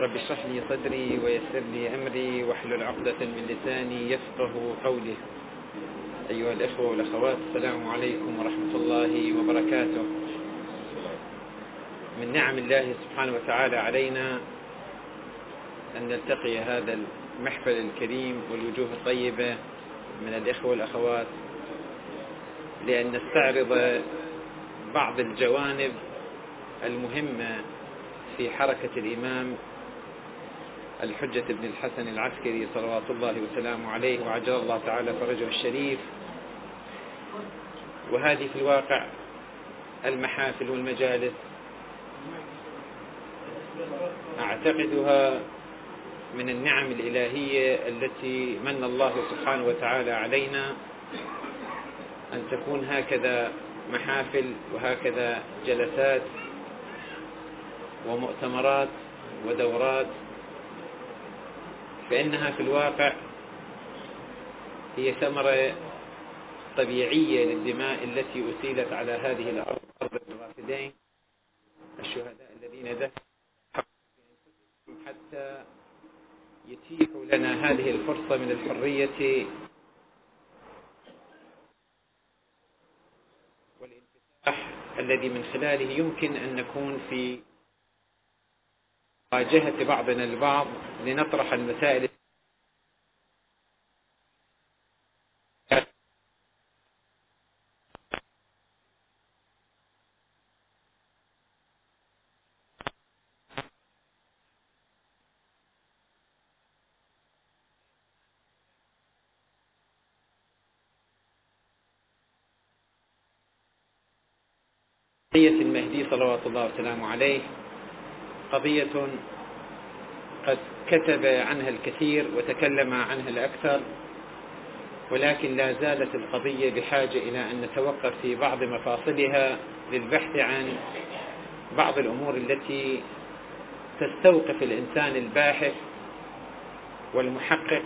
رب اشرح لي صدري ويسر لي أمري واحلل عقدة من لساني يفقه قولي. أيها الإخوة والأخوات السلام عليكم ورحمة الله وبركاته. من نعم الله سبحانه وتعالى علينا أن نلتقي هذا المحفل الكريم والوجوه الطيبة من الإخوة والأخوات لأن نستعرض بعض الجوانب المهمة في حركة الإمام الحجة بن الحسن العسكري صلوات الله وسلامه عليه وعجل الله تعالى فرجه الشريف. وهذه في الواقع المحافل والمجالس. أعتقدها من النعم الإلهية التي من الله سبحانه وتعالى علينا أن تكون هكذا محافل وهكذا جلسات ومؤتمرات ودورات فإنها في الواقع هي ثمرة طبيعية للدماء التي أسيلت على هذه الأرض الرافدين الشهداء الذين دفعوا حتى يتيحوا لنا هذه الفرصة من الحرية والانفتاح الذي من خلاله يمكن أن نكون في مواجهة بعضنا البعض لنطرح المسائل المهدي صلوات الله وسلامه عليه. قضية قد كتب عنها الكثير وتكلم عنها الأكثر ولكن لا زالت القضية بحاجة إلى أن نتوقف في بعض مفاصلها للبحث عن بعض الأمور التي تستوقف الإنسان الباحث والمحقق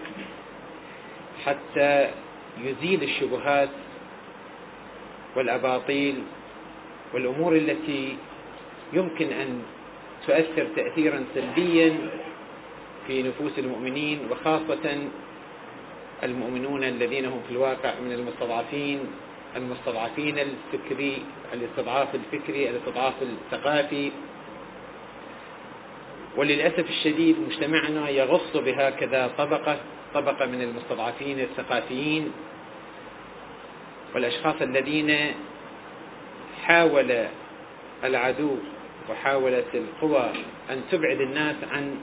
حتى يزيل الشبهات والأباطيل والأمور التي يمكن أن تؤثر تأثيرا سلبيا في نفوس المؤمنين وخاصة المؤمنون الذين هم في الواقع من المستضعفين المستضعفين الفكري الاستضعاف الفكري الاستضعاف الثقافي. وللأسف الشديد مجتمعنا يغص بهكذا طبقة طبقة من المستضعفين الثقافيين. والأشخاص الذين حاول العدو وحاولت القوى أن تبعد الناس عن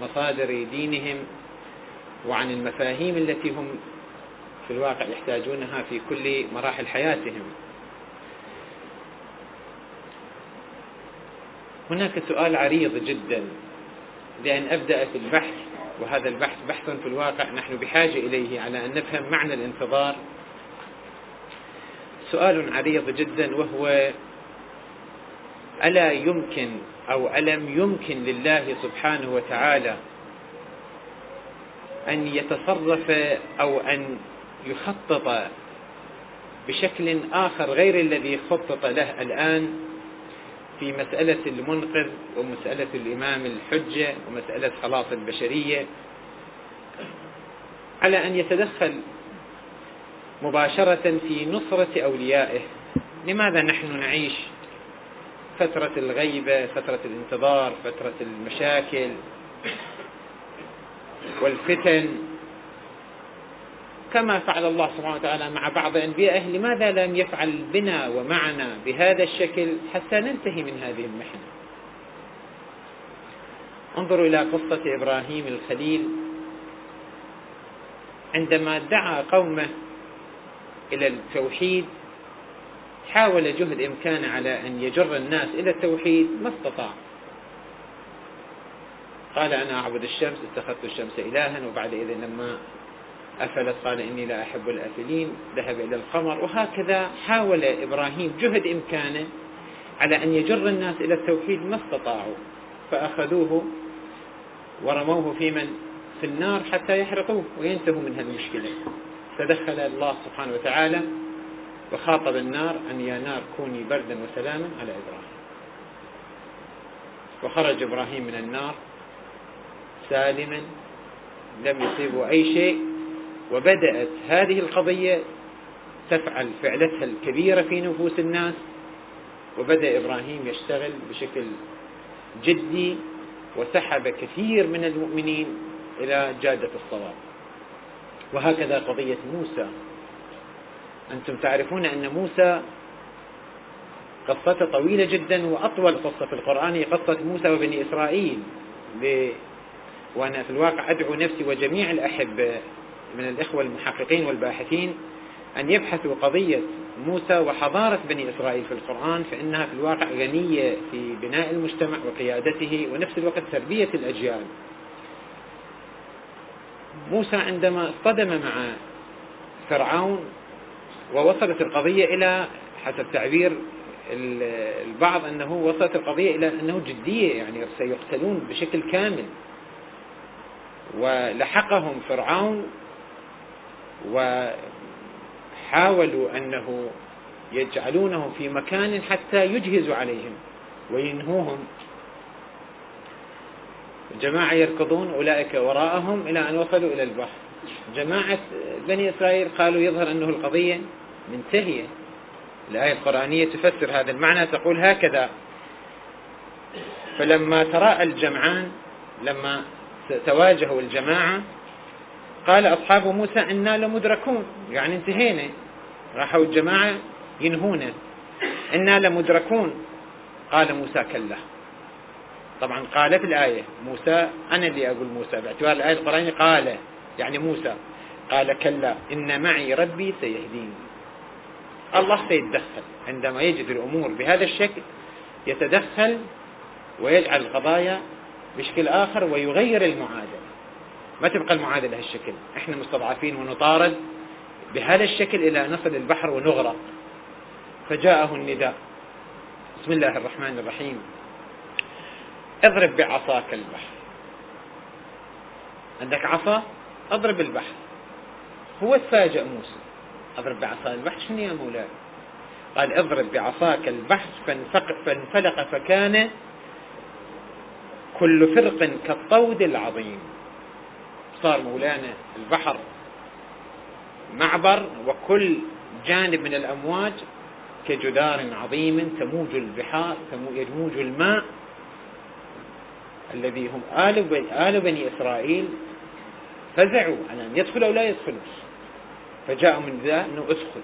مصادر دينهم وعن المفاهيم التي هم في الواقع يحتاجونها في كل مراحل حياتهم. هناك سؤال عريض جدا لأن أبدأ في البحث وهذا البحث بحث في الواقع نحن بحاجة إليه على أن نفهم معنى الانتظار. سؤال عريض جدا وهو ألا يمكن أو ألم يمكن لله سبحانه وتعالى أن يتصرف أو أن يخطط بشكل آخر غير الذي خطط له الآن في مسألة المنقذ ومسألة الإمام الحجة ومسألة خلاص البشرية على أن يتدخل مباشرة في نصرة أوليائه. لماذا نحن نعيش فترة الغيبة فترة الانتظار فترة المشاكل والفتن. كما فعل الله سبحانه وتعالى مع بعض أنبيائه لماذا لم يفعل بنا ومعنا بهذا الشكل حتى ننتهي من هذه المحنة؟ انظروا إلى قصة إبراهيم الخليل. عندما دعا قومه إلى التوحيد حاول جهد إمكانه على أن يجر الناس إلى التوحيد ما استطاع. قال أنا أعبد الشمس اتخذت الشمس إلها وبعد إذن لما أفلت قال إني لا أحب الآفلين ذهب إلى القمر. وهكذا حاول إبراهيم جهد إمكانه على أن يجر الناس إلى التوحيد ما استطاعوا. فأخذوه ورموه في من؟ في النار حتى يحرقوه وينتهوا من هذه المشكلة. فدخل الله سبحانه وتعالى وخاطب النار أن يا نار كوني بردا وسلاما على إبراهيم. وخرج إبراهيم من النار سالما لم يصيبه أي شيء وبدأت هذه القضية تفعل فعلتها الكبيرة في نفوس الناس وبدأ إبراهيم يشتغل بشكل جدي وسحب كثير من المؤمنين إلى جادة الصواب. وهكذا قضية موسى أنتم تعرفون أن موسى قصته طويلة جدا وأطول قصة في القرآن هي قصة موسى وبني إسرائيل. ب... وأنا في الواقع أدعو نفسي وجميع الأحبة من الإخوة المحققين والباحثين أن يبحثوا قضية موسى وحضارة بني إسرائيل في القرآن فإنها في الواقع غنية في بناء المجتمع وقيادته ونفس الوقت تربية الأجيال. موسى عندما اصطدم مع فرعون ووصلت القضية إلى حسب تعبير البعض أنه وصلت القضية إلى أنه جدية يعني سيقتلون بشكل كامل. ولحقهم فرعون وحاولوا أنه يجعلونهم في مكان حتى يجهزوا عليهم وينهوهم. جماعة يركضون أولئك وراءهم إلى أن وصلوا إلى البحر. جماعة بني إسرائيل قالوا يظهر أنه القضية منتهية. الآية القرآنية تفسر هذا المعنى تقول هكذا فلما تراءى الجمعان لما تواجهوا الجماعة قال أصحاب موسى إنا لمدركون. يعني انتهينا. راحوا الجماعة ينهونا إنا لمدركون. قال موسى كلا. طبعا قال في الآية موسى أنا اللي أقول موسى. باعتبار الآية القرآنية قال يعني موسى قال كلا إن معي ربي سيهديني. الله سيتدخل. عندما يجد الأمور بهذا الشكل يتدخل ويجعل القضايا بشكل آخر ويغير المعادلة. ما تبقى المعادلة هالشكل؟ إحنا مستضعفين ونطارد بهذا الشكل إلى نصل البحر ونغرق. فجاءه النداء. بسم الله الرحمن الرحيم. اضرب بعصاك البحر. عندك عصا؟ اضرب البحر. هو تفاجأ موسى. اضرب بعصا البحر شنو يا مولاي؟ قال اضرب بعصاك البحر فانفلق فكان كل فرق كالطود العظيم. صار مولانا البحر معبر وكل جانب من الأمواج كجدار عظيم تموج البحار يموج الماء الذي هم آل بني إسرائيل فزعوا على أن يدخلوا أو لا يدخلوا. فجاءوا من ذا أنه أدخل.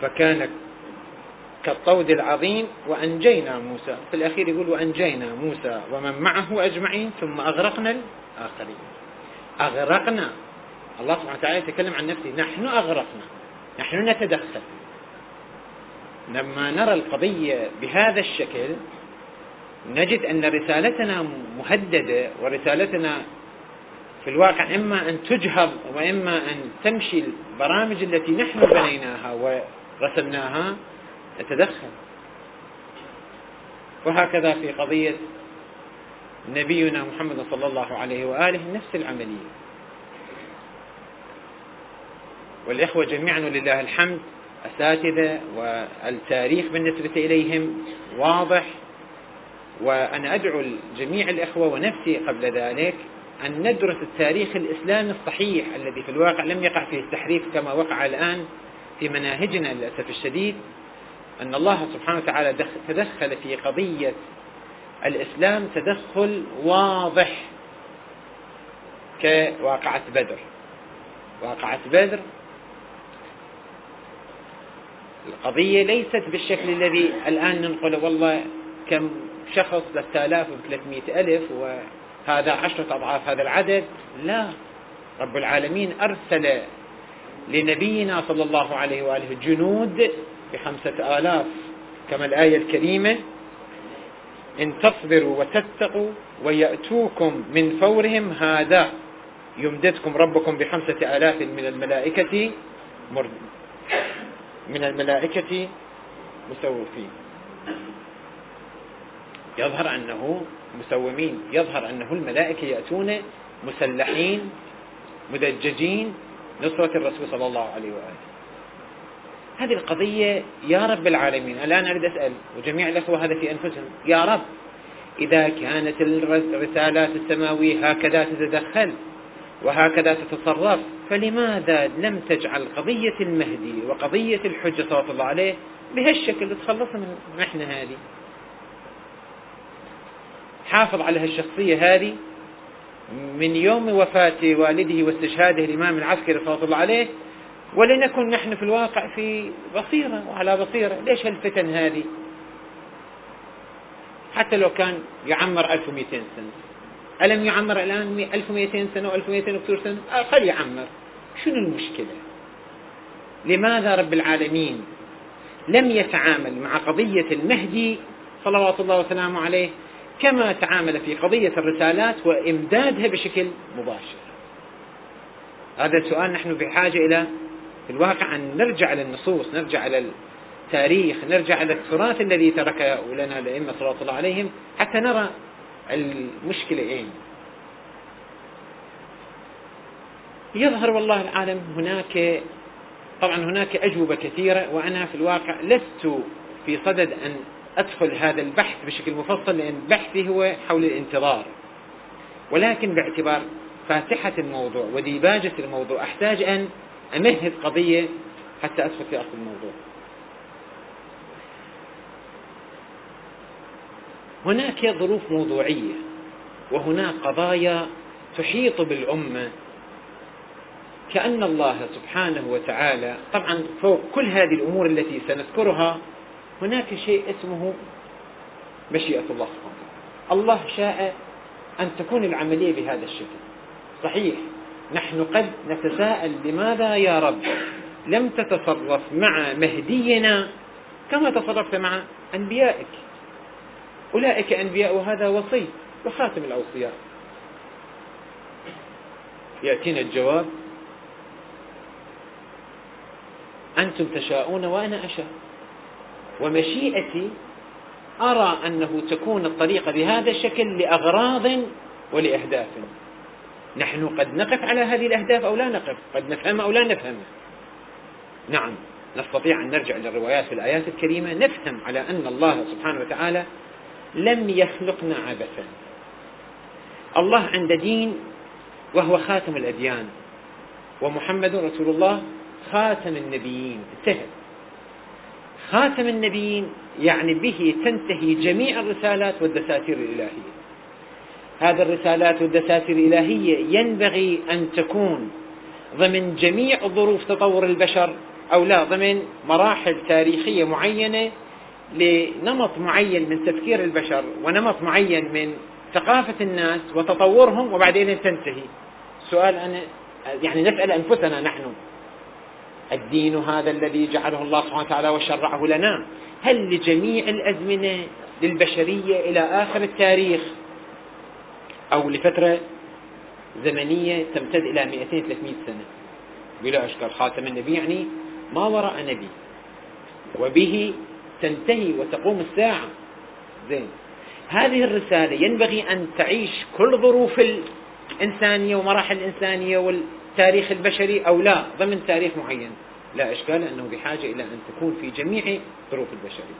فكان كالطود العظيم وأنجينا موسى. في الأخير يقول وأنجينا موسى ومن معه أجمعين ثم أغرقنا الآخرين. أغرقنا. الله سبحانه وتعالى يتكلم عن نفسه. نحن أغرقنا. نحن نتدخل. لما نرى القضية بهذا الشكل نجد أن رسالتنا مهددة ورسالتنا في الواقع إما أن تجهض وإما أن تمشي البرامج التي نحن بنيناها ورسمناها تتدخل. وهكذا في قضية نبينا محمد صلى الله عليه وآله نفس العملية. والإخوة جميعا ولله الحمد أساتذة والتاريخ بالنسبة إليهم واضح وأنا أدعو جميع الإخوة ونفسي قبل ذلك أن ندرس التاريخ الإسلامي الصحيح الذي في الواقع لم يقع فيه التحريف كما وقع الآن في مناهجنا للأسف الشديد أن الله سبحانه وتعالى تدخل في قضية الإسلام تدخل واضح كواقعة بدر. واقعة بدر القضية ليست بالشكل الذي الآن ننقله والله كم شخص 3300 ألف وهذا عشرة أضعاف هذا العدد؟ لا. رب العالمين أرسل لنبينا صلى الله عليه وآله جنود بخمسة آلاف كما الآية الكريمة. إن تصبروا وتتقوا ويأتوكم من فورهم هذا يمددكم ربكم بخمسة آلاف من الملائكة من الملائكة مسوفين يظهر أنه مسومين. يظهر أنه الملائكة يأتون مسلحين مدججين نصرة الرسول صلى الله عليه وآله. هذه القضية يا رب العالمين الآن أريد أسأل وجميع الأخوة هذا في أنفسهم يا رب إذا كانت الرسالات السماوية هكذا تتدخل وهكذا تتصرف فلماذا لم تجعل قضية المهدي وقضية الحجة صلى الله عليه بهالشكل تخلص من المحنة هذه؟ حافظ على هالشخصية هذه من يوم وفاة والده واستشهاده الإمام العسكري صلى الله عليه ولنكن نحن في الواقع في بصيرة وعلى بصيرة. ليش هالفتن هذه؟ حتى لو كان يعمر 1200 سنة. ألم يعمر الآن 1200 سنة و1200 وكثير سنة؟ خل يعمر. شنو المشكلة؟ لماذا رب العالمين لم يتعامل مع قضية المهدي صلوات الله وسلامه عليه كما تعامل في قضية الرسالات وإمدادها بشكل مباشر. هذا السؤال نحن بحاجة إلى في الواقع أن نرجع للنصوص نرجع إلى التاريخ نرجع إلى التراث الذي تركه لنا الأئمة صلى الله عليهم حتى نرى المشكلة أين يظهر والله العالم هناك طبعا هناك أجوبة كثيرة وأنا في الواقع لست في صدد أن أدخل هذا البحث بشكل مفصل لأن بحثي هو حول الانتظار. ولكن باعتبار فاتحة الموضوع وديباجة الموضوع أحتاج أن أمهد قضية حتى أدخل في أصل الموضوع. هناك ظروف موضوعية وهناك قضايا تحيط بالأمة. كأن الله سبحانه وتعالى طبعا فوق كل هذه الأمور التي سنذكرها هناك شيء اسمه مشيئة الله سبحانه وتعالى. الله شاء أن تكون العملية بهذا الشكل. صحيح. نحن قد نتساءل لماذا يا رب لم تتصرف مع مهدينا كما تصرفت مع أنبيائك. أولئك أنبياء وهذا وصي وخاتم الأوصياء. يأتينا الجواب. أنتم تشاءون وأنا أشاء. ومشيئتي أرى أنه تكون الطريقة بهذا الشكل لأغراض ولأهداف. نحن قد نقف على هذه الأهداف أو لا نقف؟ قد نفهم أو لا نفهم؟ نعم نستطيع أن نرجع للروايات في الآيات الكريمة نفهم على أن الله سبحانه وتعالى لم يخلقنا عبثا. الله عند دين وهو خاتم الأديان ومحمد رسول الله خاتم النبيين. انتهى. خاتم النبيين يعني به تنتهي جميع الرسالات والدساتير الإلهية. هذه الرسالات والدساتير الإلهية ينبغي أن تكون ضمن جميع ظروف تطور البشر أو لا ضمن مراحل تاريخية معينة لنمط معين من تفكير البشر ونمط معين من ثقافة الناس وتطورهم وبعدين تنتهي. سؤال أنا يعني نسأل أنفسنا نحن الدين هذا الذي جعله الله سبحانه وتعالى وشرعه لنا. هل لجميع الأزمنة للبشرية إلى آخر التاريخ؟ أو لفترة زمنية تمتد إلى 200 300 سنة. بلا أشكال خاتم النبي يعني ما وراء نبي. وبه تنتهي وتقوم الساعة. زين. هذه الرسالة ينبغي أن تعيش كل ظروف الإنسانية ومراحل الإنسانية والتاريخ البشري أو لا ضمن تاريخ معين. لا إشكال أنه بحاجة إلى أن تكون في جميع ظروف البشرية.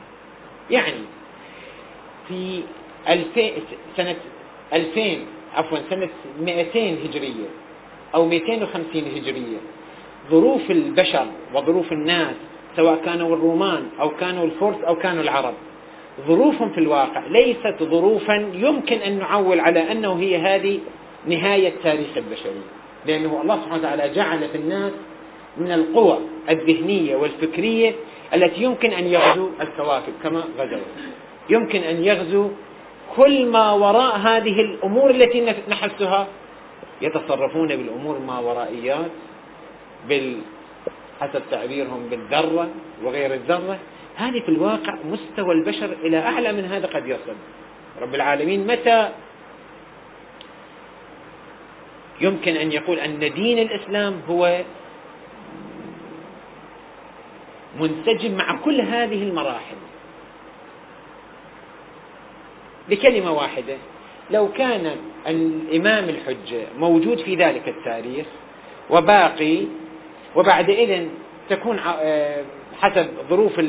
يعني في 2000 سنة 2000 عفوا سنة 200 هجرية أو 250 هجرية ظروف البشر وظروف الناس سواء كانوا الرومان أو كانوا الفرس أو كانوا العرب ظروفهم في الواقع ليست ظروفا يمكن أن نعول على أنه هي هذه نهاية تاريخ البشرية. لأنه الله سبحانه وتعالى جعل في الناس من القوى الذهنية والفكرية التي يمكن أن يغزو الكواكب كما غزوا يمكن أن يغزو كل ما وراء هذه الأمور التي نحسها. يتصرفون بالأمور ما ورائيات بال حسب تعبيرهم بالذرة وغير الذرة. هذه في الواقع مستوى البشر إلى أعلى من هذا قد يصل. رب العالمين متى يمكن أن يقول أن دين الإسلام هو منسجم مع كل هذه المراحل. بكلمة واحدة لو كان الإمام الحجة موجود في ذلك التاريخ وباقي وبعد إذن تكون آه، حسب ظروف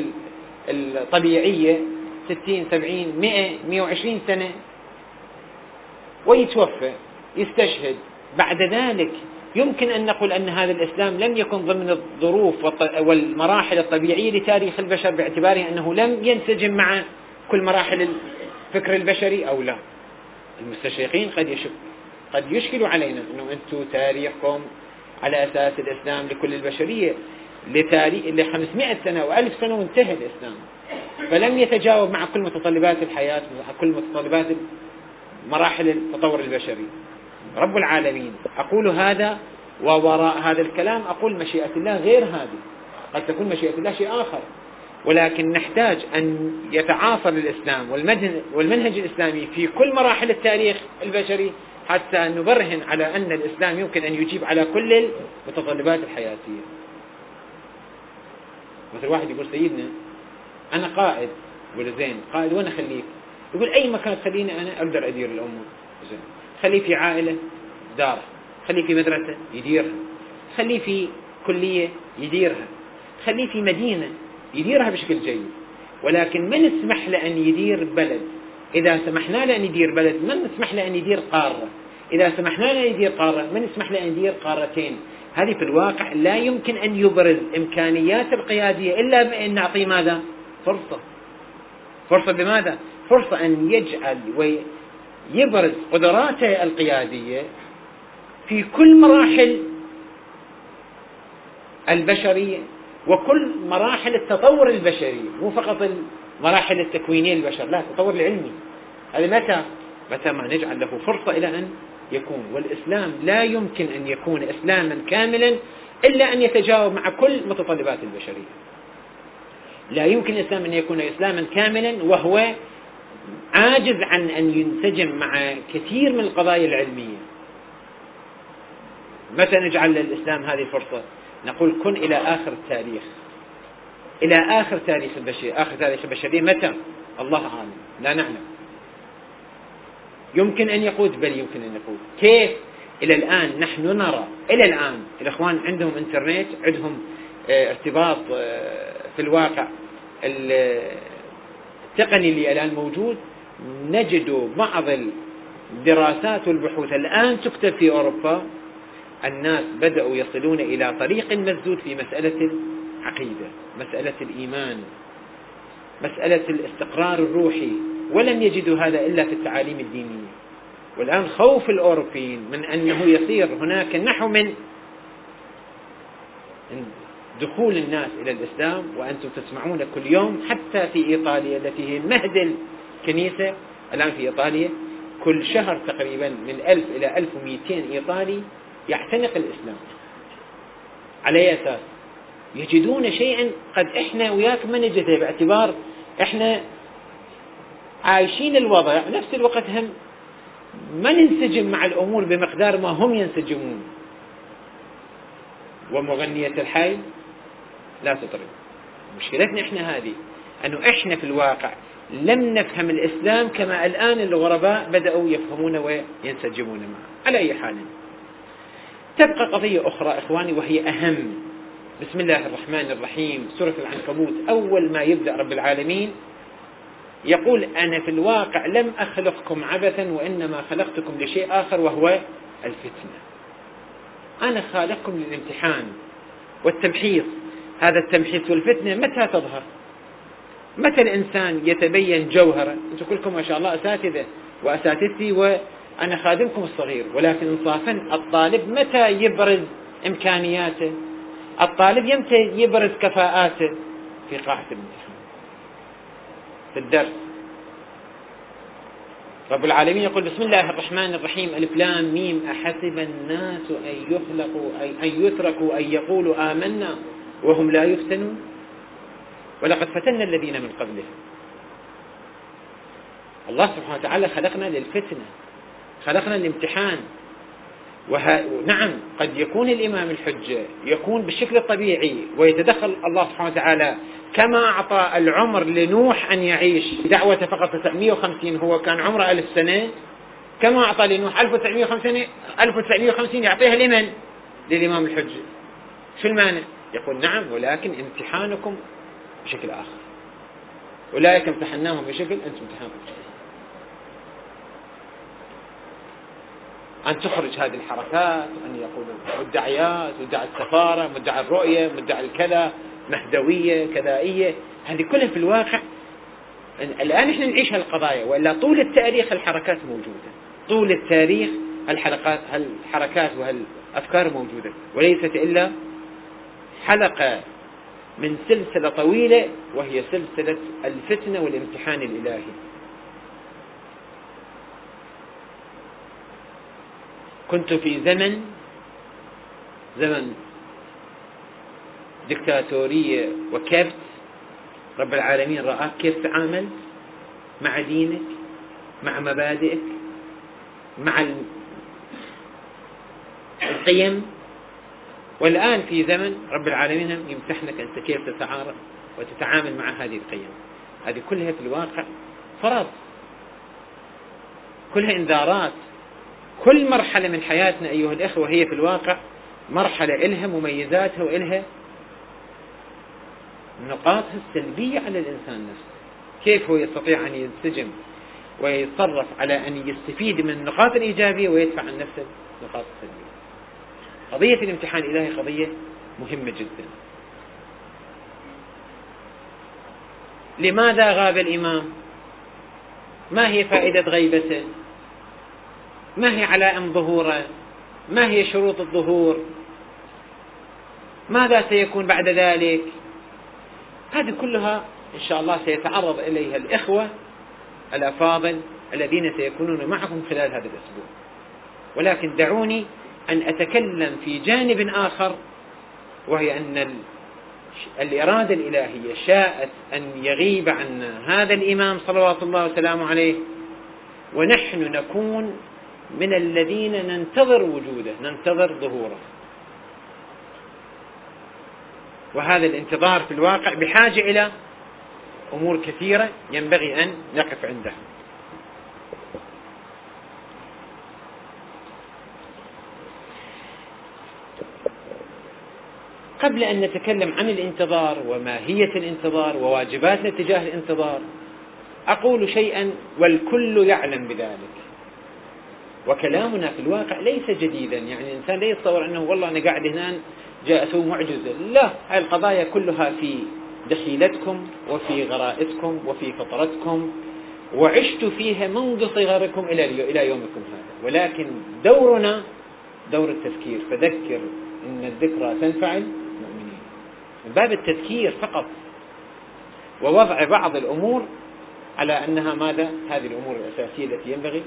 الطبيعية ستين سبعين مئة مئة وعشرين سنة ويتوفى يستشهد بعد ذلك يمكن أن نقول أن هذا الإسلام لم يكن ضمن الظروف والمراحل الطبيعية لتاريخ البشر باعتباره أنه لم ينسجم مع كل مراحل الفكر البشري أو لا. المستشرقين قد يشك قد يشكلوا علينا أنه أنتم تاريخكم على أساس الإسلام لكل البشرية. لتاريخ ل 500 سنة و1000 سنة وانتهى الإسلام. فلم يتجاوب مع كل متطلبات الحياة مع كل متطلبات مراحل التطور البشري. رب العالمين. أقول هذا ووراء هذا الكلام أقول مشيئة الله غير هذه. قد تكون مشيئة الله شيء آخر. ولكن نحتاج أن يتعاصر الإسلام والمنهج الإسلامي في كل مراحل التاريخ البشري حتى نبرهن على أن الإسلام يمكن أن يجيب على كل المتطلبات الحياتية. مثل واحد يقول سيدنا أنا قائد. يقول زين قائد وين أخليك يقول أي مكان تخليني أنا؟ أقدر أدير الأمور. زين. خليه في عائلة دار خليه في مدرسة يديرها. خليه في كلية يديرها. خليه في مدينة يديرها بشكل جيد. ولكن ما نسمح له أن يدير بلد؟ إذا سمحنا له أن يدير بلد ما نسمح له أن يدير قارة؟ إذا سمحنا له أن يدير قارة ما نسمح له أن يدير قارتين؟ هذه في الواقع لا يمكن أن يبرز إمكانيات القيادية إلا بأن نعطيه ماذا؟ فرصة. فرصة بماذا؟ فرصة أن يجعل ويبرز قدراته القيادية في كل مراحل البشرية وكل مراحل التطور البشري مو فقط المراحل التكوينية للبشر لا التطور العلمي. هذا متى؟ متى ما نجعل له فرصة إلى أن يكون. والإسلام لا يمكن أن يكون إسلاما كاملا إلا أن يتجاوب مع كل متطلبات البشرية. لا يمكن الإسلام أن يكون إسلاما كاملا وهو عاجز عن أن ينسجم مع كثير من القضايا العلمية. متى نجعل للإسلام هذه الفرصة؟ نقول كن إلى آخر التاريخ. إلى آخر تاريخ البشرية. آخر تاريخ البشرية متى؟ الله أعلم. لا نعلم. يمكن أن يقود بل يمكن أن يقود. كيف؟ إلى الآن نحن نرى. إلى الآن الإخوان عندهم إنترنت عندهم آه ارتباط آه في الواقع التقني اللي الآن موجود نجد بعض الدراسات والبحوث الآن تكتب في أوروبا الناس بدأوا يصلون إلى طريق مسدود في مسألة العقيدة مسألة الإيمان مسألة الاستقرار الروحي ولم يجدوا هذا إلا في التعاليم الدينية. والآن خوف الأوروبيين من أنه يصير هناك نحو من دخول الناس إلى الإسلام وأنتم تسمعون كل يوم حتى في إيطاليا التي هي مهد الكنيسة. الآن في إيطاليا كل شهر تقريبا من 1000 إلى 1200 إيطالي يعتنق الإسلام. على أي أساس؟ يجدون شيئا قد إحنا وياك ما نجده باعتبار إحنا عايشين الوضع. نفس الوقت هم ما ننسجم مع الأمور بمقدار ما هم ينسجمون. ومغنية الحي لا تطرب مشكلتنا إحنا هذه أنه إحنا في الواقع لم نفهم الإسلام كما الآن الغرباء بدأوا يفهمون وينسجمون معه. على أي حال. تبقى قضية أخرى إخواني وهي أهم. بسم الله الرحمن الرحيم. سورة العنكبوت أول ما يبدأ رب العالمين يقول أنا في الواقع لم أخلقكم عبثا وإنما خلقتكم لشيء آخر وهو الفتنة. أنا خالقكم للامتحان والتمحيص. هذا التمحيص والفتنة متى تظهر؟ متى الإنسان يتبين جوهره؟ أنتم كلكم ما شاء الله أساتذة وأساتذتي وأنا خادمكم الصغير ولكن إنصافا الطالب متى يبرز إمكانياته؟ الطالب يمتى يبرز كفاءاته؟ في قاعة الامتحان في الدرس. رب العالمين يقول بسم الله الرحمن الرحيم ألف لام ميم أحسب الناس أن يخلقوا أن يتركوا أن يقولوا آمنا. وهم لا يفتنون. ولقد فتنا الذين من قبلهم الله سبحانه وتعالى خلقنا للفتنة خلقنا الامتحان وه... نعم قد يكون الإمام الحجة يكون بالشكل الطبيعي ويتدخل الله سبحانه وتعالى كما أعطى العمر لنوح أن يعيش دعوته فقط 950 هو كان عمره ألف سنة. كما أعطى لنوح 1950 1950 يعطيها لمن؟ للإمام الحجة شو المانع؟ يقول نعم ولكن امتحانكم بشكل آخر. أولئك امتحناهم بشكل أنتم امتحانكم بشكل أن تخرج هذه الحركات وأن يقولوا مدعيات مدعي السفارة مدعي الرؤية مدعي الكذا مهدوية كذائية. هذه كلها في الواقع. الآن إحنا نعيش هالقضايا وإلا طول التاريخ الحركات موجودة. طول التاريخ الحركات وهالأفكار موجودة وليست إلا حلقة من سلسلة طويلة وهي سلسلة الفتنة والامتحان الإلهي. كنت في زمن زمن دكتاتورية وكبت رب العالمين رآك كيف تعامل مع دينك مع مبادئك مع القيم والآن في زمن رب العالمين يمتحنك أنت كيف تتعارف وتتعامل مع هذه القيم. هذه كلها في الواقع فرض. كلها إنذارات. كل مرحلة من حياتنا أيها الأخوة هي في الواقع مرحلة إلها مميزاتها وإلها نقاطها السلبية على الإنسان نفسه. كيف هو يستطيع أن ينسجم ويتصرف على أن يستفيد من النقاط الإيجابية ويدفع عن نفسه النقاط السلبية. قضية الامتحان الإلهي قضية مهمة جدا. لماذا غاب الإمام؟ ما هي فائدة غيبته؟ ما هي علائم ظهوره؟ ما هي شروط الظهور؟ ماذا سيكون بعد ذلك؟ هذه كلها إن شاء الله سيتعرض إليها الإخوة الأفاضل الذين سيكونون معكم خلال هذا الأسبوع. ولكن دعوني أن أتكلم في جانب آخر وهي أن الإرادة الإلهية شاءت أن يغيب عنا هذا الإمام صلوات الله وسلامه عليه ونحن نكون من الذين ننتظر وجوده ننتظر ظهوره. وهذا الانتظار في الواقع بحاجة إلى أمور كثيرة ينبغي أن نقف عندها. قبل أن نتكلم عن الانتظار وماهية الانتظار وواجباتنا تجاه الانتظار أقول شيئا والكل يعلم بذلك. وكلامنا في الواقع ليس جديدا. يعني الإنسان لا يتصور أنه والله أنا قاعد هنا جاءته معجزة. لا هذه القضايا كلها في دخيلتكم وفي غرائزكم وفي فطرتكم وعشت فيها منذ صغركم إلى إلى يومكم هذا. ولكن دورنا دور التذكير فذكر إن الذكرى تنفع المؤمنين من باب التذكير فقط. ووضع بعض الأمور على أنها ماذا؟ هذه الأمور الأساسية التي ينبغي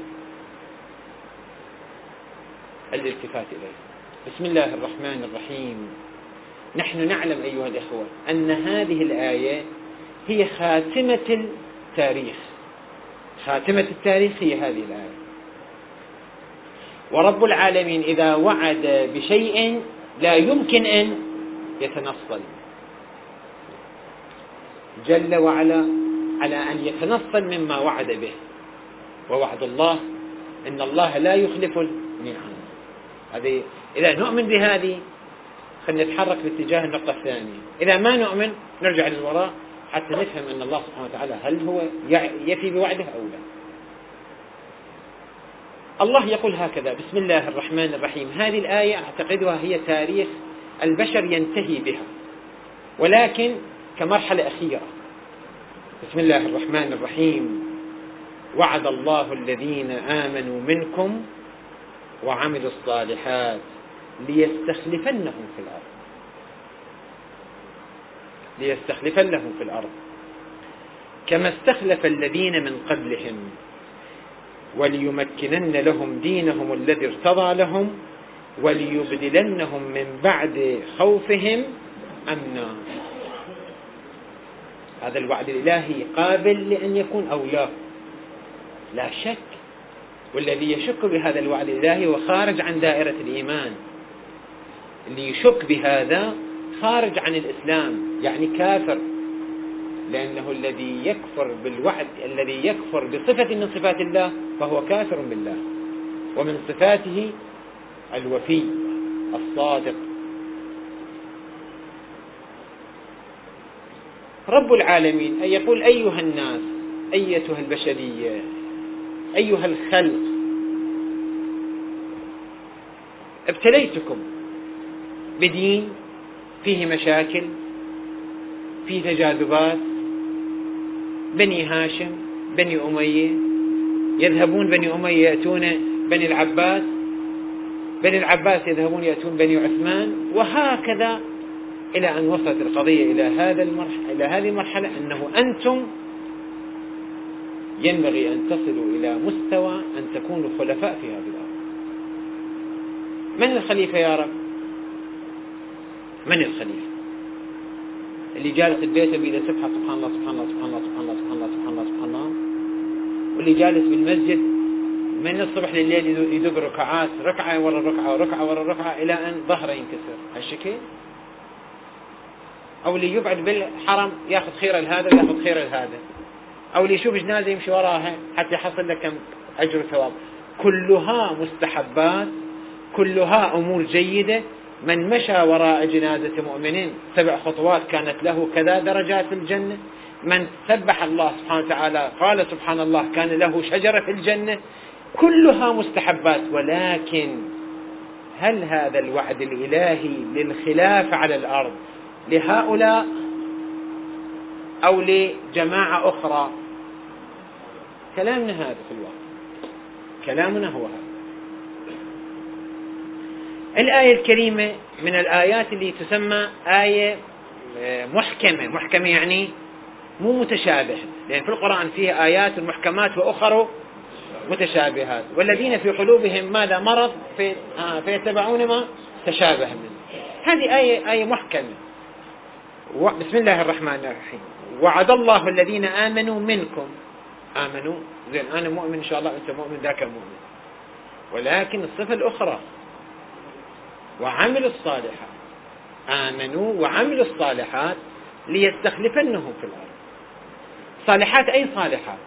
الالتفات إليها. بسم الله الرحمن الرحيم. نحن نعلم أيها الإخوة أن هذه الآية هي خاتمة التاريخ. خاتمة التاريخ هي هذه الآية. ورب العالمين إذا وعد بشيء لا يمكن أن يتنصل. جل وعلا على أن يتنصل مما وعد به. ووعد الله إن الله لا يخلف الميعاد. هذه إذا نؤمن بهذه خلينا نتحرك باتجاه النقطة الثانية. إذا ما نؤمن نرجع للوراء حتى نفهم أن الله سبحانه وتعالى هل هو يفي بوعده أو لا. الله يقول هكذا بسم الله الرحمن الرحيم. هذه الآية أعتقدها هي تاريخ البشر ينتهي بها. ولكن كمرحلة أخيرة. بسم الله الرحمن الرحيم. وعد الله الذين آمنوا منكم وعملوا الصالحات ليستخلفنهم في الأرض. ليستخلفنهم في الأرض. كما استخلف الذين من قبلهم وليمكنن لهم دينهم الذي ارتضى لهم وليبدلنهم من بعد خوفهم أمنا. هذا الوعد الإلهي قابل لأن يكون أو لا لا شك. والذي يشك بهذا الوعد الإلهي هو خارج عن دائرة الإيمان. اللي يشك بهذا خارج عن الإسلام يعني كافر. لأنه الذي يكفر بالوعد الذي يكفر بصفة من صفات الله فهو كافر بالله. ومن صفاته الوفي الصادق. رب العالمين أي يقول أيها الناس أيتها البشرية أيها الخلق ابتليتكم بدين فيه مشاكل فيه تجاذبات. بني هاشم بني أمية يذهبون بني أمية يأتون بني العباس بني العباس يذهبون يأتون بني عثمان وهكذا إلى أن وصلت القضية إلى هذا المرحلة إلى هذه المرحلة أنه أنتم ينبغي أن تصلوا إلى مستوى أن تكونوا خلفاء في هذه الأرض. من الخليفة يا رب؟ من الخليفة؟ اللي جالس البيت بيده سبحة سبحان الله سبحان الله سبحان الله سبحان الله سبحان الله سبحان الله. سبحان الله واللي جالس بالمسجد من الصبح لليل يدق ركعات ركعة ورا ركعة وركعة ورا ركعة إلى أن ظهره ينكسر. هالشكل؟ أو اللي يقعد بالحرم ياخذ خير هذا وياخذ خير هذا أو اللي يشوف جنازة يمشي وراها حتى يحصل له كم أجر وثواب. كلها مستحبات كلها أمور جيدة. من مشى وراء جنازة مؤمن سبع خطوات كانت له كذا درجات في الجنة. من سبح الله سبحانه وتعالى قال سبحان الله كان له شجرة في الجنة. كلها مستحبات. ولكن هل هذا الوعد الإلهي للخلافة على الأرض لهؤلاء أو لجماعة أخرى. كلامنا هذا في الواقع. كلامنا هو هذا. الآية الكريمة من الآيات اللي تسمى آية آه، محكمة. محكمة يعني مو متشابه لأن في القرآن فيه آيات محكمات وأخر متشابهات. والذين في قلوبهم ماذا؟ مرض في آه فيتبعون ما تشابه منه. هذه آية آية محكمة. بسم الله الرحمن الرحيم. وعد الله الذين آمنوا منكم. آمنوا. زين أنا مؤمن إن شاء الله أنت مؤمن ذاك مؤمن. ولكن الصفة الأخرى. وعملوا الصالحات. آمنوا وعملوا الصالحات ليستخلفنهم في الأرض. صالحات أي صالحات؟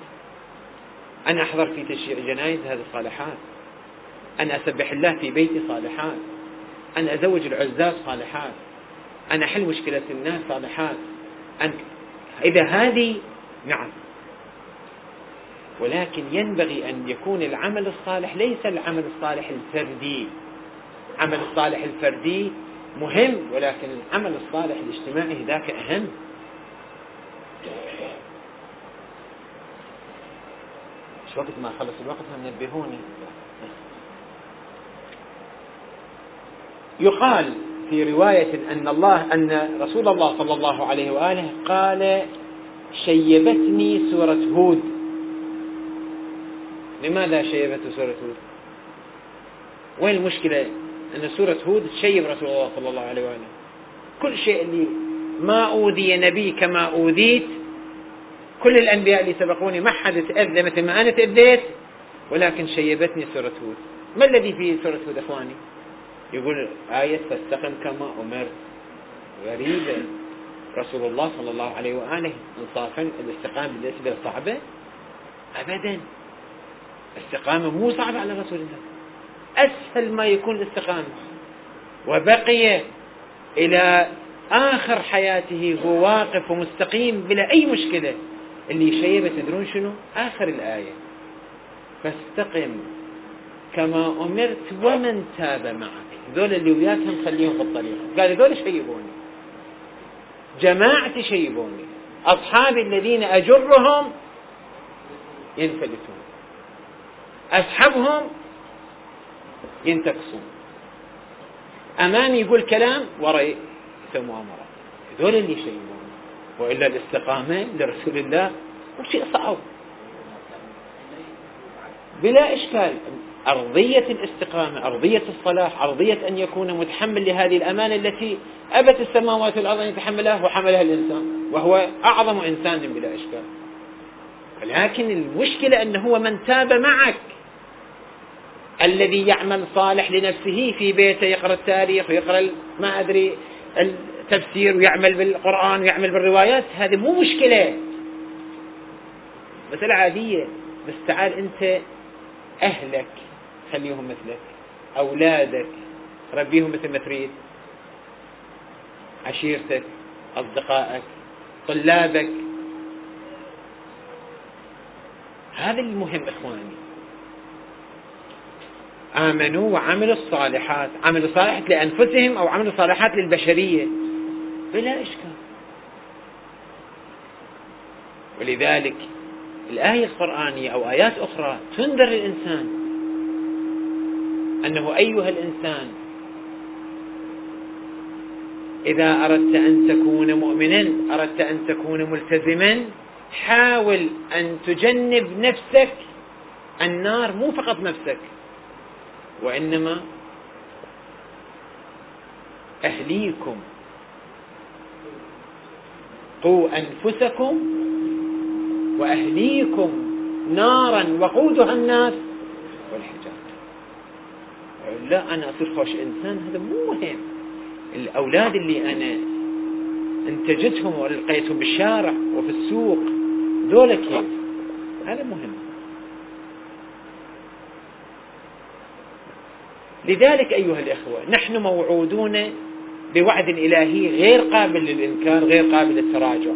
أن أحضر في تشييع جنائز هذه صالحات. أن أسبح الله في بيتي صالحات. أن أزوج العزاب صالحات. أن أحل مشكلة الناس صالحات. أن إذا هذه نعم. ولكن ينبغي أن يكون العمل الصالح ليس العمل الصالح الفردي. عمل الصالح الفردي مهم ولكن العمل الصالح الاجتماعي ذاك أهم. إيش وقت ما خلص الوقت نبهوني يقال في رواية أن الله أن رسول الله صلى الله عليه وآله قال شيبتني سورة هود. لماذا شيبته سورة هود؟ وين المشكلة؟ أن سورة هود تشيب رسول الله صلى الله عليه وآله. كل شيء اللي ما أوذي نبي كما أوذيت كل الأنبياء اللي سبقوني ما حد تأذى مثل ما أنا تأذيت ولكن شيبتني سورة هود. ما الذي في سورة هود أخواني؟ يقول آية فاستقم كما أمرت. غريبة. رسول الله صلى الله عليه وآله انصافا الاستقامة بالنسبة صعبة أبدا. الاستقامة مو صعبة على رسول الله. أسهل ما يكون الاستقامة. وبقي إلى آخر حياته هو واقف ومستقيم بلا أي مشكلة. اللي شيبة تدرون شنو؟ آخر الآية. فاستقم كما أمرت ومن تاب معك. ذول اللي وياكم خليهم في الطريق. قال ذول شيبوني جماعتي شيبوني أصحابي الذين أجرهم ينفلتون أسحبهم ينتقصون. أمامي يقول كلام وراي يسوي مؤامرة. ذول اللي يشيبون وإلا الاستقامة لرسول الله شيء صعب. بلا إشكال. أرضية الاستقامة أرضية الصلاح أرضية أن يكون متحمل لهذه الأمانة التي أبت السماوات والأرض أن يتحملها وحملها الإنسان وهو أعظم إنسان بلا إشكال. ولكن المشكلة أنه هو من تاب معك الذي يعمل صالح لنفسه في بيته يقرأ التاريخ ويقرأ ما أدري التفسير ويعمل بالقرآن ويعمل بالروايات هذه مو مشكلة. مسألة عادية بس تعال أنت أهلك. خليهم مثلك. أولادك. ربيهم مثل ما تريد. عشيرتك أصدقائك طلابك. هذا المهم إخواني. آمنوا وعملوا الصالحات. عملوا الصالحات لأنفسهم أو عملوا الصالحات للبشرية. بلا إشكال. ولذلك الآية القرآنية أو آيات أخرى تنذر الإنسان أنه أيها الإنسان إذا أردت أن تكون مؤمنا أردت أن تكون ملتزما حاول أن تجنب نفسك النار مو فقط نفسك وإنما أهليكم قوا أنفسكم وأهليكم نارا وقودها الناس والحجارة. لا أنا أصير خوش إنسان هذا مو مهم. الأولاد اللي أنا أنتجتهم ولقيتهم بالشارع وفي السوق ذولا كيف؟ هذا مهم. لذلك أيها الإخوة نحن موعودون بوعد إلهي غير قابل للإنكار غير قابل للتراجع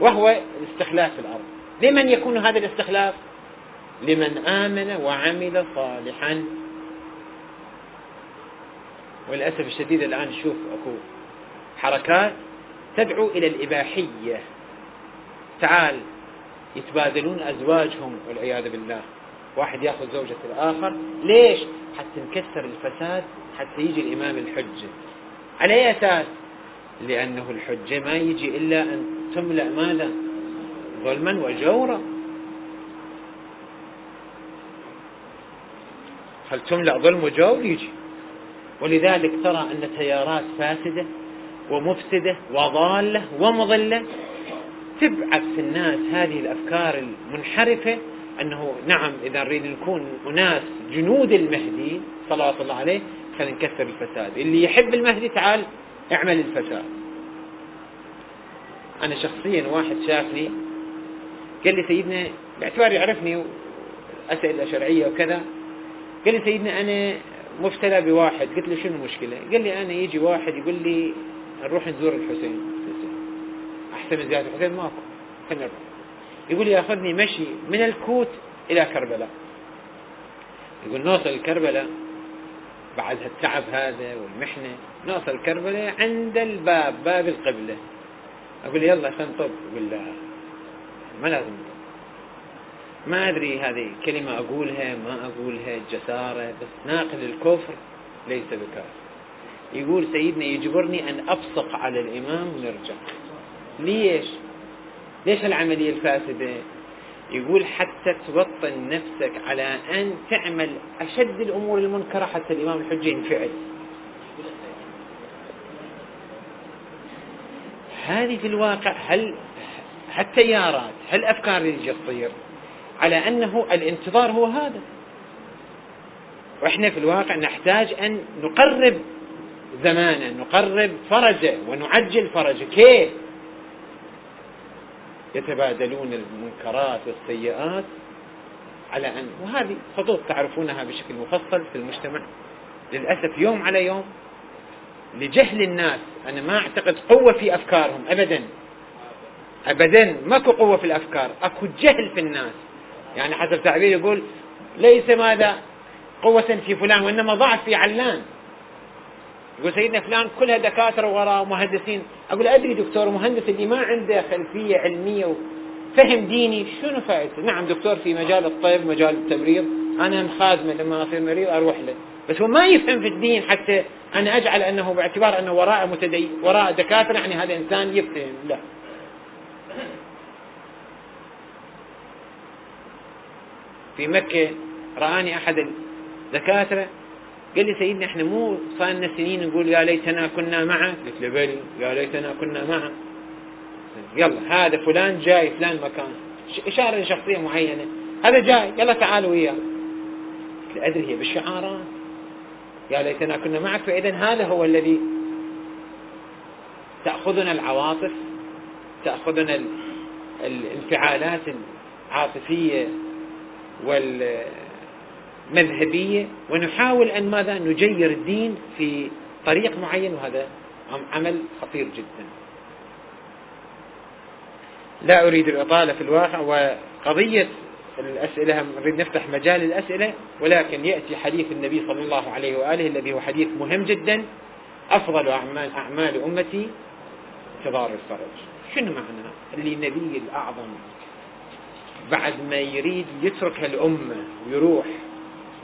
وهو الاستخلاف في الأرض. لمن يكون هذا الاستخلاف؟ لمن آمن وعمل صالحا. وللأسف الشديد الآن نشوف أكو حركات تدعو إلى الإباحية. تعال يتبادلون أزواجهم والعياذ بالله. واحد يأخذ زوجة الآخر. ليش؟ حتى نكسر الفساد حتى يجي الإمام الحجة. على أي أساس؟ لأنه الحجة ما يجي إلا أن تملأ ماذا؟ ظلما وجورا. هل تملأ ظلم وجور؟ يجي. ولذلك ترى أن تيارات فاسدة ومفسدة وضالة ومضلة تبعث في الناس هذه الأفكار المنحرفة أنه نعم إذا نريد نكون أناس جنود المهدي صلوات الله عليه خلينا نكسر الفساد. اللي يحب المهدي تعال اعمل الفساد. أنا شخصيا واحد شافني قال لي سيدنا باعتبار يعرفني أسئلة شرعية وكذا قال لي سيدنا أنا مبتلى بواحد. قلت له شنو المشكلة؟ قال لي أنا يجي واحد يقول لي نروح نزور الحسين. أحسن من زيارة الحسين ماكو خلينا نروح. يقول ياخذني مشي من الكوت إلى كربلاء. يقول نوصل كربلاء بعد التعب هذا والمحنة نوصل كربلاء عند الباب باب القبلة. أقول يلا خلينا نطب. يقول لا ما لازم ما أدري هذه كلمة أقولها ما أقولها جسارة بس ناقل الكفر ليس بكافر يقول سيدنا يجبرني أن أبصق على الإمام ونرجع. ليش؟ ليش العملية الفاسدة؟ يقول حتى توطن نفسك على أن تعمل أشد الأمور المنكرة حتى الإمام الحجة ينفعل. هذه في الواقع هل التيارات هل الأفكار اللي تصير على أنه الانتظار هو هذا. وإحنا في الواقع نحتاج أن نقرب زمانا نقرب فرجه ونعجل فرجه. كيف؟ يتبادلون المنكرات والسيئات على أن وهذه خطوط تعرفونها بشكل مفصل في المجتمع. للأسف يوم على يوم لجهل الناس. أنا ما أعتقد قوة في أفكارهم أبدا. أبدا ماكو قوة في الأفكار. أكو جهل في الناس. يعني حسب تعبير يقول ليس ماذا قوة في فلان وإنما ضعف في علان. يقول سيدنا فلان كلها دكاترة وراء مهندسين. أقول أدري دكتور مهندس اللي ما عنده خلفية علمية وفهم ديني شنو فائدته؟ نعم دكتور في مجال الطب مجال التمريض. أنا خادمة لما أصير مريض أروح له. بس هو ما يفهم في الدين حتى أنا أجعل أنه باعتبار أنه وراء متدين وراء دكاترة يعني هذا إنسان يفهم لا في مكة رآني أحد الدكاترة قال لي سيدنا إحنا مو صار لنا سنين نقول يا ليتنا كنا معه قلت له بلي يا ليتنا كنا معه. يلا هذا فلان جاي فلان مكان. إشارة لشخصية معينة. هذا جاي يلا تعالوا وياه. قلت له أدري هي بالشعارات. يا ليتنا كنا معك فإذا هذا هو الذي تأخذنا العواطف تأخذنا الانفعالات العاطفية. وال مذهبية ونحاول أن ماذا؟ نجير الدين في طريق معين وهذا عمل خطير جدا. لا أريد الإطالة في الواقع وقضية الأسئلة نريد نفتح مجال الأسئلة ولكن يأتي حديث النبي صلى الله عليه وآله الذي هو حديث مهم جدا. أفضل أعمال, أعمال أمتي انتظار الفرج. شنو معنى؟ النبي الأعظم بعد ما يريد يترك الأمة ويروح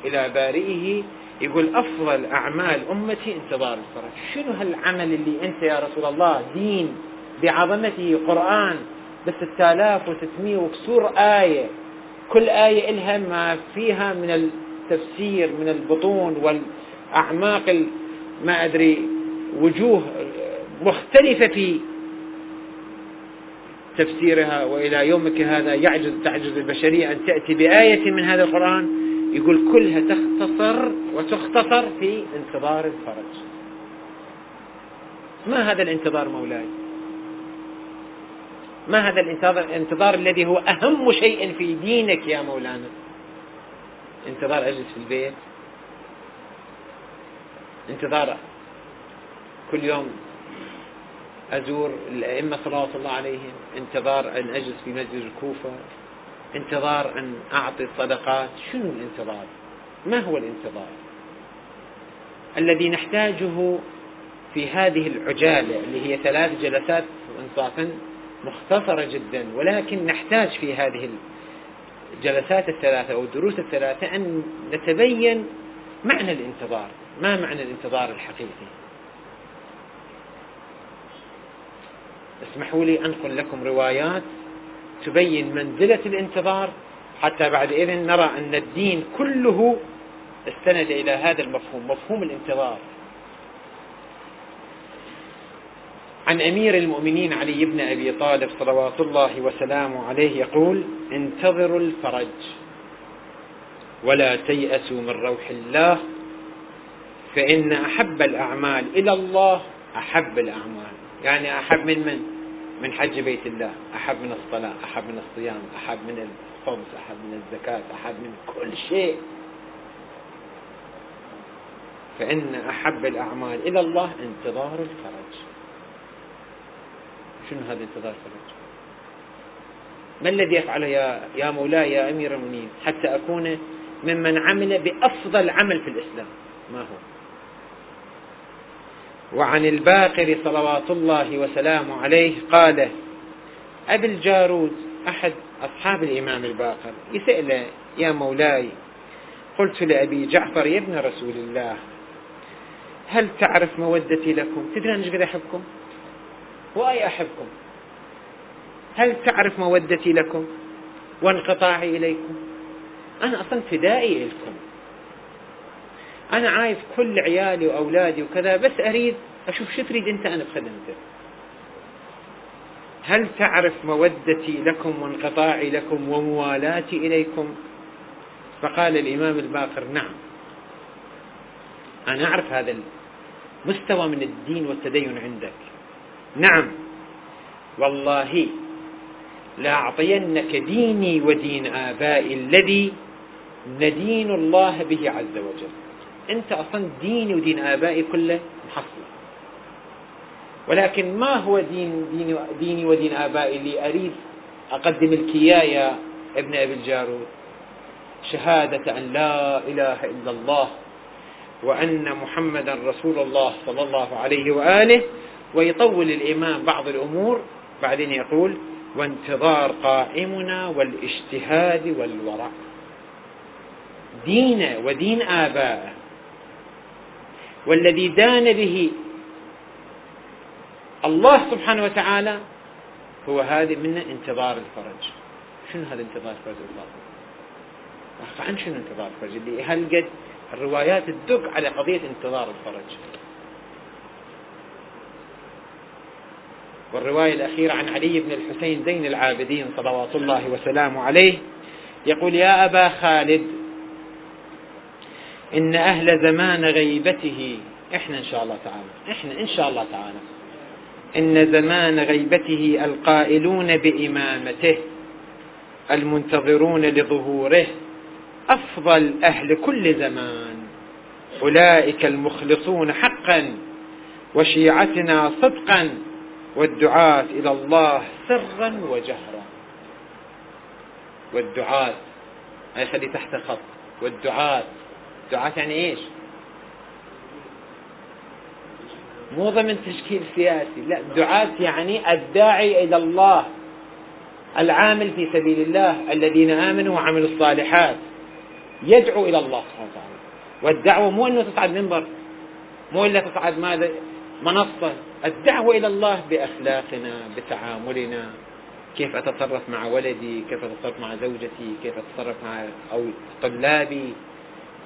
إلى بارئه يقول أفضل أعمال أمتي انتظار الفرج. شنو هالعمل اللي أنت يا رسول الله دين بعظمته قرآن ب 6600 وكسور آية؟ كل آية إلها ما فيها من التفسير من البطون والأعماق ما أدري وجوه مختلفة في تفسيرها وإلى يومك هذا يعجز تعجز البشرية أن تأتي بآية من هذا القرآن يقول كلها تختصر وتختصر في انتظار الفرج. ما هذا الانتظار مولاي؟ ما هذا الانتظار الانتظار الذي هو أهم شيء في دينك يا مولانا؟ انتظار أجلس في البيت. انتظار كل يوم أزور الأئمة صلوات الله عليهم انتظار أن أجلس في مسجد الكوفة انتظار أن أعطي الصدقات. شنو الانتظار؟ ما هو الانتظار؟ الذي نحتاجه في هذه العجالة اللي هي ثلاث جلسات إنصافا مختصرة جدا ولكن نحتاج في هذه الجلسات الثلاثة أو الدروس الثلاثة أن نتبين معنى الانتظار. ما معنى الانتظار الحقيقي؟ اسمحوا لي أنقل لكم روايات تبين منزلة الانتظار حتى بعد إذن نرى أن الدين كله استند إلى هذا المفهوم مفهوم الانتظار. عن أمير المؤمنين علي بن أبي طالب صلوات الله وسلامه عليه يقول انتظروا الفرج ولا تيأسوا من روح الله فإن أحب الأعمال إلى الله أحب الأعمال. يعني أحب من من؟ من حج بيت الله. أحب من الصلاة أحب من الصيام أحب من الخبز أحب من الزكاة أحب من كل شيء. فإن أحب الأعمال إلى الله انتظار الفرج. شنو هذا انتظار الفرج؟ ما الذي يفعله يا يا مولاي يا أمير المؤمنين؟ حتى أكون ممن عمل بأفضل عمل في الإسلام. ما هو؟ وعن الباقر صلوات الله وسلامه عليه قال أبي الجارود أحد أصحاب الإمام الباقر يسأل يا مولاي قلت لأبي جعفر يا ابن رسول الله هل تعرف مودتي لكم؟ تدري أنا قد أحبكم؟ وأي أحبكم؟ هل تعرف مودتي لكم وانقطاعي إليكم؟ أنا أصلا فدائي لكم. أنا عايز كل عيالي وأولادي وكذا بس أريد أشوف شو تريد أنت أنا بخدمتك. هل تعرف مودتي لكم وانقطاعي لكم وموالاتي إليكم؟ فقال الإمام الباقر نعم. أنا أعرف هذا المستوى من الدين والتدين عندك. نعم. والله لأعطينك ديني ودين آبائي الذي ندين الله به عز وجل. أنت أصلا ديني ودين آبائي كله محصل ولكن ما هو دين ديني, ديني ودين آبائي اللي أريد أقدم لك إياه يا ابن أبي الجارود؟ شهادة أن لا إله إلا الله وأن محمدا رسول الله صلى الله عليه وآله ويطول الإمام بعض الأمور. بعدين يقول وانتظار قائمنا والاجتهاد والورع. دين ودين آبائه والذي دان به الله سبحانه وتعالى هو هذه منه انتظار الفرج. شنو هذا انتظار الفرج الله؟ عن شنو انتظار الفرج اللي هالقد الروايات تدق على قضية انتظار الفرج. والرواية الأخيرة عن علي بن الحسين زين العابدين صلوات الله وسلامه عليه يقول يا أبا خالد إن أهل زمان غيبته إحنا إن شاء الله تعالى إحنا إن شاء الله تعالى. إن زمان غيبته القائلون بإمامته المنتظرون لظهوره أفضل أهل كل زمان. أولئك المخلصون حقا وشيعتنا صدقا والدعاة إلى الله سرا وجهرا. والدعاة هاي خلي تحت خط والدعاة دعاة يعني إيش مو ضمن تشكيل سياسي لا دعاة يعني الداعي إلى الله العامل في سبيل الله الذين آمنوا وعملوا الصالحات. يدعو إلى الله سبحانه وتعالى. والدعوة مو أنه تصعد منبر مو إلا تصعد ماذا؟ منصة. الدعوة إلى الله بأخلاقنا بتعاملنا. كيف أتصرف مع ولدي كيف أتصرف مع زوجتي كيف أتصرف مع أو طلابي.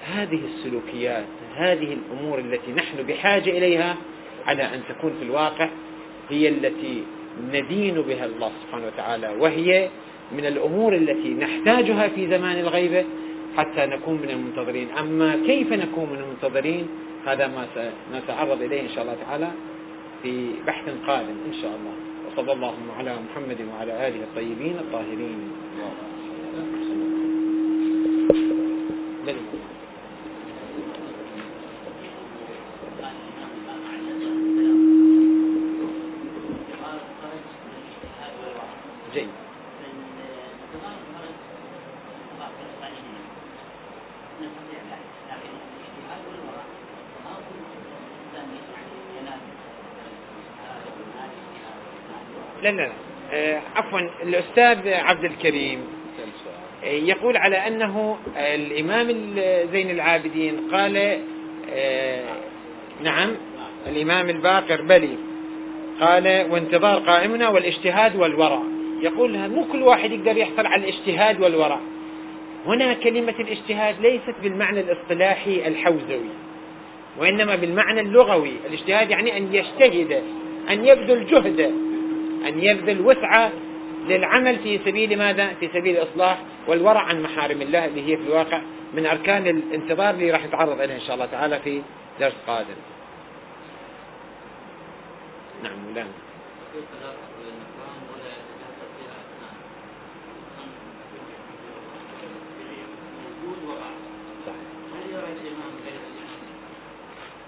هذه السلوكيات هذه الأمور التي نحن بحاجة إليها على أن تكون في الواقع هي التي ندين بها الله سبحانه وتعالى وهي من الأمور التي نحتاجها في زمان الغيبة حتى نكون من المنتظرين. أما كيف نكون من المنتظرين؟ هذا ما نتعرض إليه إن شاء الله تعالى في بحث قادم إن شاء الله. وصلى الله على محمد وعلى آله الطيبين الطاهرين. لا لا آه، عفوا الأستاذ عبد الكريم. آه، يقول على أنه الإمام زين العابدين قال آه، نعم الإمام الباقر بلي قال وانتظار قائمنا والاجتهاد والورع. يقول مو كل واحد يقدر يحصل على الاجتهاد والورع. هنا كلمة الاجتهاد ليست بالمعنى الاصطلاحي الحوزوي وإنما بالمعنى اللغوي. الاجتهاد يعني أن يجتهد أن يبذل جهد. أن يبذل وسعة للعمل في سبيل ماذا؟ في سبيل الإصلاح والورع عن محارم الله اللي هي في الواقع من أركان الانتظار اللي راح نتعرض إليها إن شاء الله تعالى في درس قادم. نعم مولانا.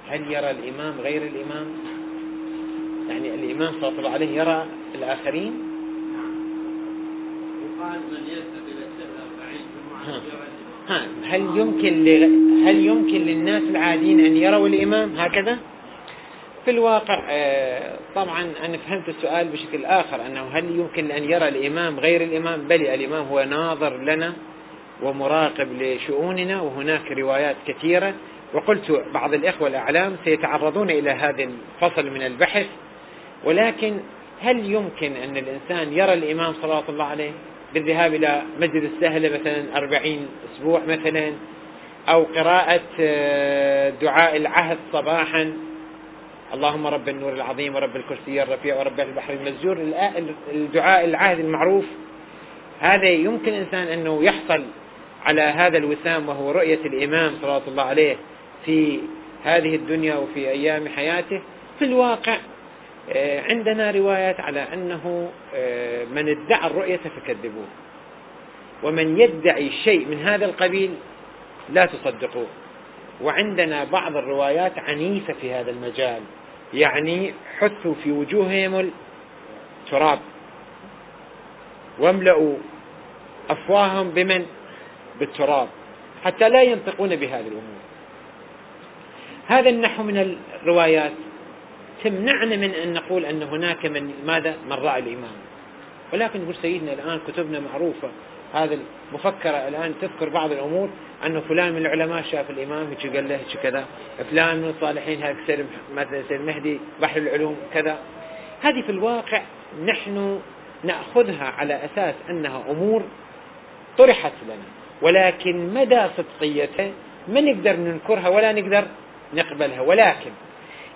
هل يرى الإمام غير الإمام يعني الإمام صلى الله عليه يرى الآخرين. يقال من يذهب إلى ها. هل يمكن هل يمكن للناس العاديين أن يروا الإمام هكذا؟ في الواقع آه، طبعا أنا فهمت السؤال بشكل آخر أنه هل يمكن أن يرى الإمام غير الإمام بل الإمام هو ناظر لنا ومراقب لشؤوننا وهناك روايات كثيرة. وقلت بعض الإخوة الأعلام سيتعرضون إلى هذا الفصل من البحث. ولكن هل يمكن أن الإنسان يرى الإمام صلى الله عليه بالذهاب إلى مسجد السهلة مثلا أربعين أسبوع مثلا أو قراءة آه، دعاء العهد صباحا؟ اللهم رب النور العظيم ورب الكرسي الرفيع ورب البحر المسجور الدعاء العهد المعروف. هذا يمكن إنسان أنه يحصل على هذا الوسام وهو رؤية الإمام صلى الله عليه في هذه الدنيا وفي أيام حياته. في الواقع عندنا روايات على أنه آه، من ادعى الرؤية فكذبوه. ومن يدعي شيء من هذا القبيل لا تصدقوه. وعندنا بعض الروايات عنيفة في هذا المجال. يعني حثوا في وجوههم التراب. واملأوا أفواههم بمن؟ بالتراب. حتى لا ينطقون بهذه الأمور. هذا النحو من الروايات. تمنعنا من أن نقول أن هناك من ماذا؟ من رأى الإمام ولكن نقول سيدنا الآن كتبنا معروفة هذا المفكرة الآن تذكر بعض الأمور أنه فلان من العلماء شاف الإمام هيك قال له هيك كذا. فلان من الصالحين هذا مثلا سيد المهدي بحر العلوم كذا. هذه في الواقع نحن نأخذها على أساس أنها أمور طرحت لنا. ولكن مدى صدقيتها ما نقدر ننكرها ولا نقدر نقبلها. ولكن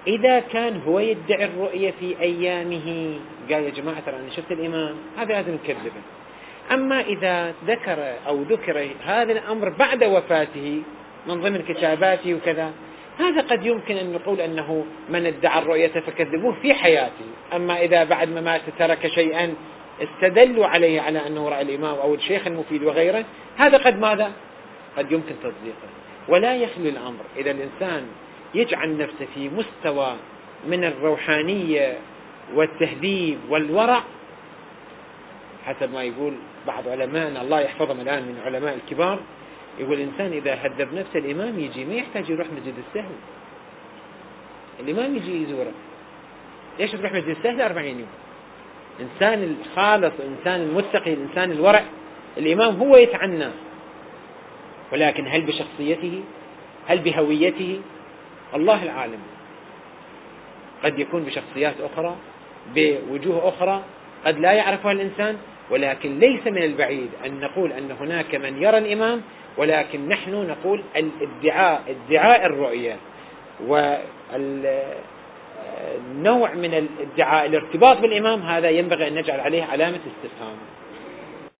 إذا كان هو يدعي الرؤية في أيامه قال يا جماعة ترى أنا شفت الإمام هذا لازم نكذبه. أما إذا ذكر أو ذكر هذا الأمر بعد وفاته من ضمن كتاباته وكذا هذا قد يمكن أن نقول أنه من ادعى الرؤية فكذبوه في حياته. أما إذا بعد ما مات ترك شيئا استدلوا عليه على أنه رأى الإمام أو الشيخ المفيد وغيره هذا قد ماذا؟ قد يمكن تصديقه. ولا يخلو الأمر إذا الإنسان يجعل نفسه في مستوى من الروحانية والتهذيب والورع حسب ما يقول بعض علمائنا الله يحفظهم الآن من علماء الكبار يقول الإنسان إذا هذب نفسه الإمام يجي ما يحتاج يروح مسجد السهل. الإمام يجي يزوره. ليش تروح مسجد السهل؟ 40 يوم. إنسان الخالص إنسان المتقي الإنسان الورع الإمام هو يتعنى. ولكن هل بشخصيته؟ هل بهويته؟ الله العالم قد يكون بشخصيات أخرى بوجوه أخرى قد لا يعرفها الإنسان ولكن ليس من البعيد أن نقول أن هناك من يرى الإمام ولكن نحن نقول الادعاء ادعاء الرؤية والنوع من الادعاء الارتباط بالإمام هذا ينبغي أن نجعل عليه علامة استفهام.